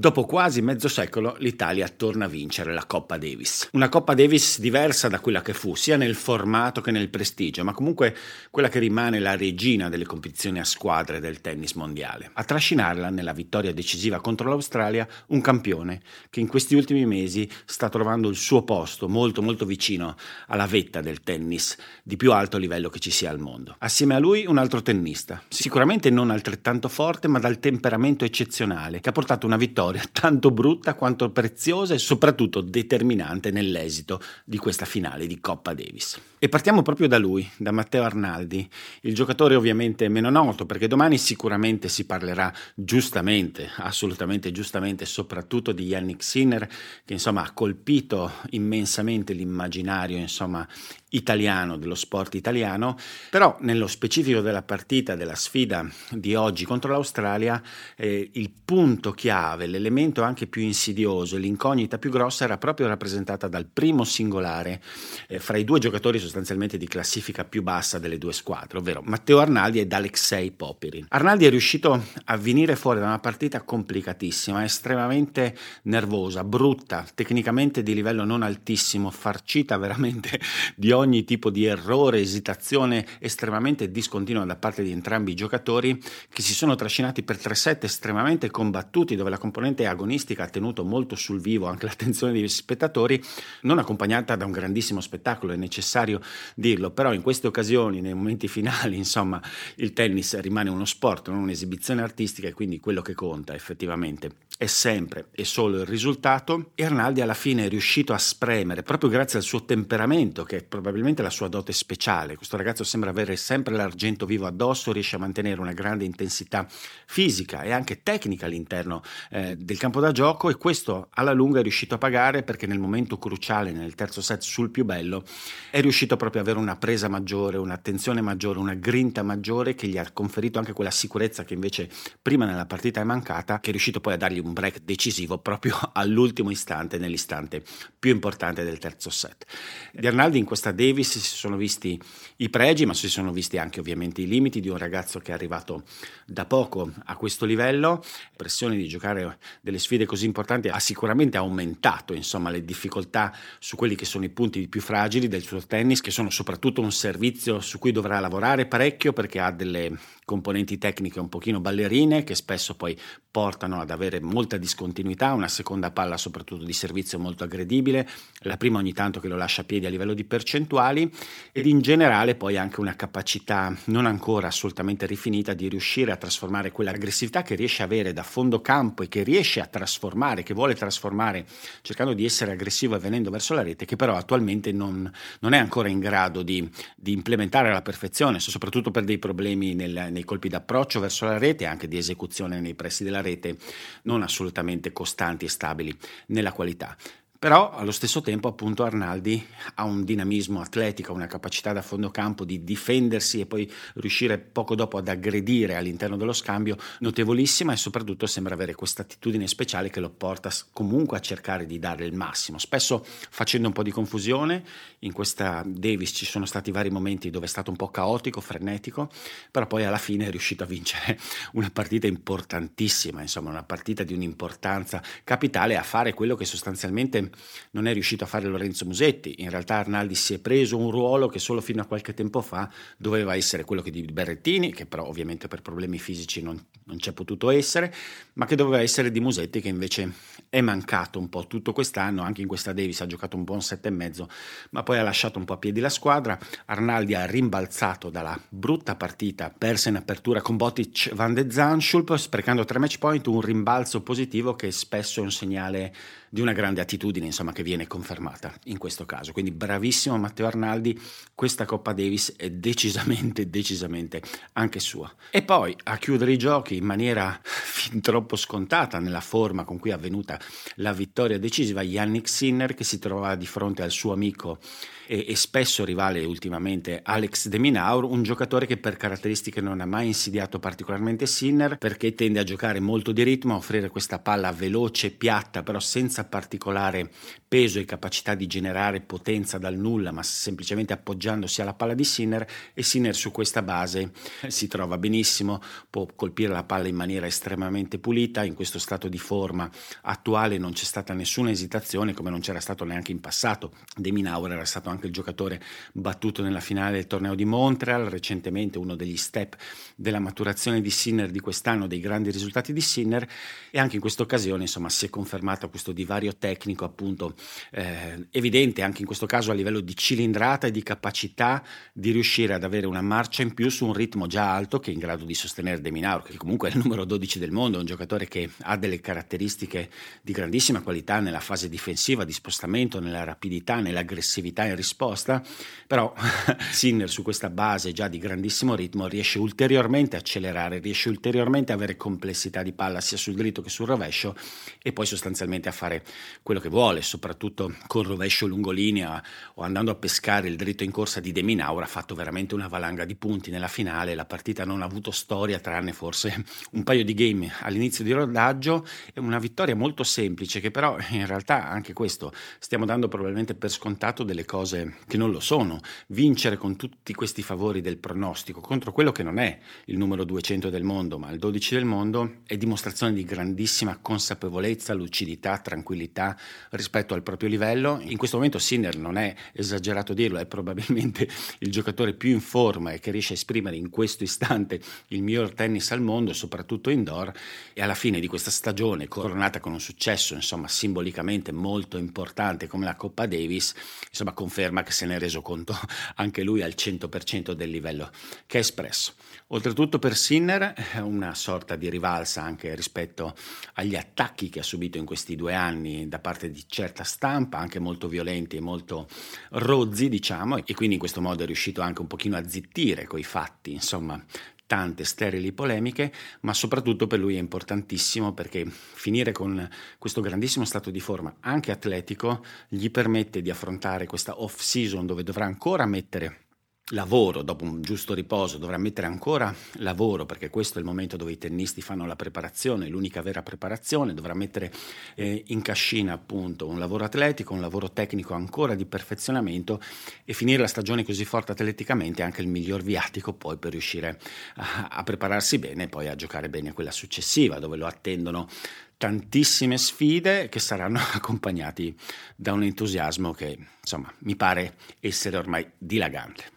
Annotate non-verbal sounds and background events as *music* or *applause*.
Dopo quasi mezzo secolo l'Italia torna a vincere la Coppa Davis. Una Coppa Davis diversa da quella che fu, sia nel formato che nel prestigio, ma comunque quella che rimane la regina delle competizioni a squadre del tennis mondiale. A trascinarla nella vittoria decisiva contro l'Australia un campione che in questi ultimi mesi sta trovando il suo posto molto molto vicino alla vetta del tennis di più alto livello che ci sia al mondo. Assieme a lui un altro tennista, sicuramente non altrettanto forte ma dal temperamento eccezionale, che ha portato una vittoria tanto brutta quanto preziosa e soprattutto determinante nell'esito di questa finale di Coppa Davis. E partiamo proprio da lui, da Matteo Arnaldi, il giocatore ovviamente meno noto perché domani sicuramente si parlerà giustamente, assolutamente giustamente, soprattutto di Yannick Sinner che insomma ha colpito immensamente l'immaginario insomma italiano, dello sport italiano, però nello specifico della partita, della sfida di oggi contro l'Australia, eh, il punto chiave, l'elemento anche più insidioso, l'incognita più grossa era proprio rappresentata dal primo singolare eh, fra i due giocatori sostanzialmente di classifica più bassa delle due squadre, ovvero Matteo Arnaldi ed Alexei Popirin. Arnaldi è riuscito a venire fuori da una partita complicatissima, estremamente nervosa, brutta, tecnicamente di livello non altissimo, farcita veramente di ogni tipo di errore, esitazione estremamente discontinua da parte di entrambi i giocatori che si sono trascinati per tre set estremamente combattuti dove la componente agonistica ha tenuto molto sul vivo anche l'attenzione degli spettatori, non accompagnata da un grandissimo spettacolo, è necessario dirlo, però in queste occasioni, nei momenti finali, *laughs* insomma, il tennis rimane uno sport, non un'esibizione artistica e quindi quello che conta effettivamente è sempre e solo il risultato e Arnaldi alla fine è riuscito a spremere proprio grazie al suo temperamento che è probabilmente la sua dote speciale. Questo ragazzo sembra avere sempre l'argento vivo addosso riesce a mantenere una grande intensità fisica e anche tecnica all'interno eh, del campo da gioco e questo alla lunga è riuscito a pagare perché nel momento cruciale nel terzo set sul più bello è riuscito proprio ad avere una presa maggiore un'attenzione maggiore una grinta maggiore che gli ha conferito anche quella sicurezza che invece prima nella partita è mancata che è riuscito poi a dargli un un break decisivo proprio *laughs* all'ultimo istante, nell'istante più importante del terzo set. Di Arnaldi in questa Davis si sono visti i pregi, ma si sono visti anche ovviamente i limiti di un ragazzo che è arrivato da poco a questo livello. La pressione di giocare delle sfide così importanti ha sicuramente aumentato insomma, le difficoltà su quelli che sono i punti più fragili del suo tennis, che sono soprattutto un servizio su cui dovrà lavorare parecchio perché ha delle componenti tecniche un pochino ballerine che spesso poi portano ad avere molta discontinuità, una seconda palla soprattutto di servizio molto aggredibile, la prima ogni tanto che lo lascia a piedi a livello di percentuali ed in generale poi anche una capacità non ancora assolutamente rifinita di riuscire a trasformare quell'aggressività che riesce a avere da fondo campo e che riesce a trasformare, che vuole trasformare cercando di essere aggressivo e venendo verso la rete, che però attualmente non, non è ancora in grado di, di, implementare alla perfezione, soprattutto per dei problemi nel, nei colpi d'approccio verso la rete e anche di esecuzione nei pressi della rete non assolutamente costanti e stabili nella qualità. Però allo stesso tempo appunto Arnaldi ha un dinamismo atletico, una capacità da fondo campo di difendersi e poi riuscire poco dopo ad aggredire all'interno dello scambio notevolissima e soprattutto sembra avere questa attitudine speciale che lo porta comunque a cercare di dare il massimo, spesso facendo un po' di confusione. In questa Davis ci sono stati vari momenti dove è stato un po' caotico, frenetico, però poi alla fine è riuscito a vincere *laughs* una partita importantissima, insomma una partita di un'importanza capitale a fare quello che sostanzialmente non è riuscito a fare Lorenzo Musetti. In realtà Arnaldi si è preso un ruolo che solo fino a qualche tempo fa doveva essere quello di Berrettini, che però ovviamente per problemi fisici non, non c'è potuto essere, ma che doveva essere di Musetti, che invece è mancato un po' tutto quest'anno. Anche in questa Davis ha giocato un buon sette e mezzo, ma poi ha lasciato un po' a piedi la squadra. Arnaldi ha rimbalzato dalla brutta partita persa in apertura con Botic Van de Zanschulp, sprecando tre match point, un rimbalzo positivo che spesso è un segnale di una grande attitudine insomma, che viene confermata in questo caso. Quindi bravissimo Matteo Arnaldi, questa Coppa Davis è decisamente, decisamente anche sua. E poi a chiudere i giochi in maniera fin troppo scontata nella forma con cui è avvenuta la vittoria decisiva, Yannick Sinner che si trova di fronte al suo amico e, e spesso rivale ultimamente Alex De Minaur, un giocatore che per caratteristiche non ha mai insidiato particolarmente Sinner perché tende a giocare molto di ritmo, a offrire questa palla veloce, piatta, però senza particolare peso e capacità di generare potenza dal nulla, ma semplicemente appoggiandosi alla palla di Sinner e Sinner su questa base si trova benissimo, può colpire la palla in maniera estremamente pulita, in questo stato di forma attuale non c'è stata nessuna esitazione come non c'era stato neanche in passato. De Minaur era stato anche il giocatore battuto nella finale del torneo di Montreal, recentemente uno degli step della maturazione di Sinner di quest'anno, dei grandi risultati di Sinner e anche in questa occasione insomma si è confermato questo divario tecnico appunto eh, evidente anche in questo caso a livello di cilindrata e di capacità di riuscire ad avere una marcia in più su un ritmo già alto che è in grado di sostenere De Minaur, che comunque è il numero 12 del mondo, è un giocatore che ha delle caratteristiche di grandissima qualità nella fase difensiva, di spostamento, nella rapidità, nell'aggressività in risposta, però *laughs* Sinner su questa base già di grandissimo ritmo riesce ulteriormente a accelerare, riesce ulteriormente a avere complessità di palla sia sul dritto che sul rovescio e poi sostanzialmente a fare quello che vuole, soprattutto col rovescio lungolinea o andando a pescare il dritto in corsa di Deminaur ha fatto veramente una valanga di punti nella finale, la partita non ha avuto storia tranne forse un paio di game all'inizio di rodaggio e una vittoria molto semplice che però in realtà anche questo stiamo dando probabilmente per scontato delle cose che non lo sono, vincere con tutti questi favori del pronostico contro quello che non è il numero 200 del mondo ma il 12 del mondo è dimostrazione di grandissima consapevolezza, lucidità, tranquillità rispetto al proprio livello. In questo momento Sinner non è esagerato dirlo, è probabilmente il giocatore più in forma e che riesce a esprimere in questo istante il miglior tennis al mondo, soprattutto indoor, e alla fine di questa stagione coronata con un successo, insomma, simbolicamente molto importante come la Coppa Davis, insomma, conferma che se ne è reso conto *laughs* anche lui al 100% del livello che ha espresso. Oltretutto per Sinner è una sorta di rivalsa anche rispetto agli attacchi che ha subito in questi due anni da parte di certa stampa, anche molto violenti e molto rozzi, diciamo, e quindi in questo modo è riuscito anche un pochino a zittire coi fatti, insomma, tante sterili polemiche, ma soprattutto per lui è importantissimo perché finire con questo grandissimo stato di forma, anche atletico, gli permette di affrontare questa off season dove dovrà ancora mettere lavoro, dopo un giusto riposo, dovrà mettere ancora lavoro perché questo è il momento dove i tennisti fanno la preparazione, l'unica vera preparazione, dovrà mettere eh, in cascina appunto un lavoro atletico, un lavoro tecnico ancora di perfezionamento e finire la stagione così forte atleticamente è anche il miglior viatico poi per riuscire a, a prepararsi bene e poi a giocare bene quella successiva dove lo attendono tantissime sfide che saranno *laughs* accompagnati da un entusiasmo che insomma mi pare essere ormai dilagante.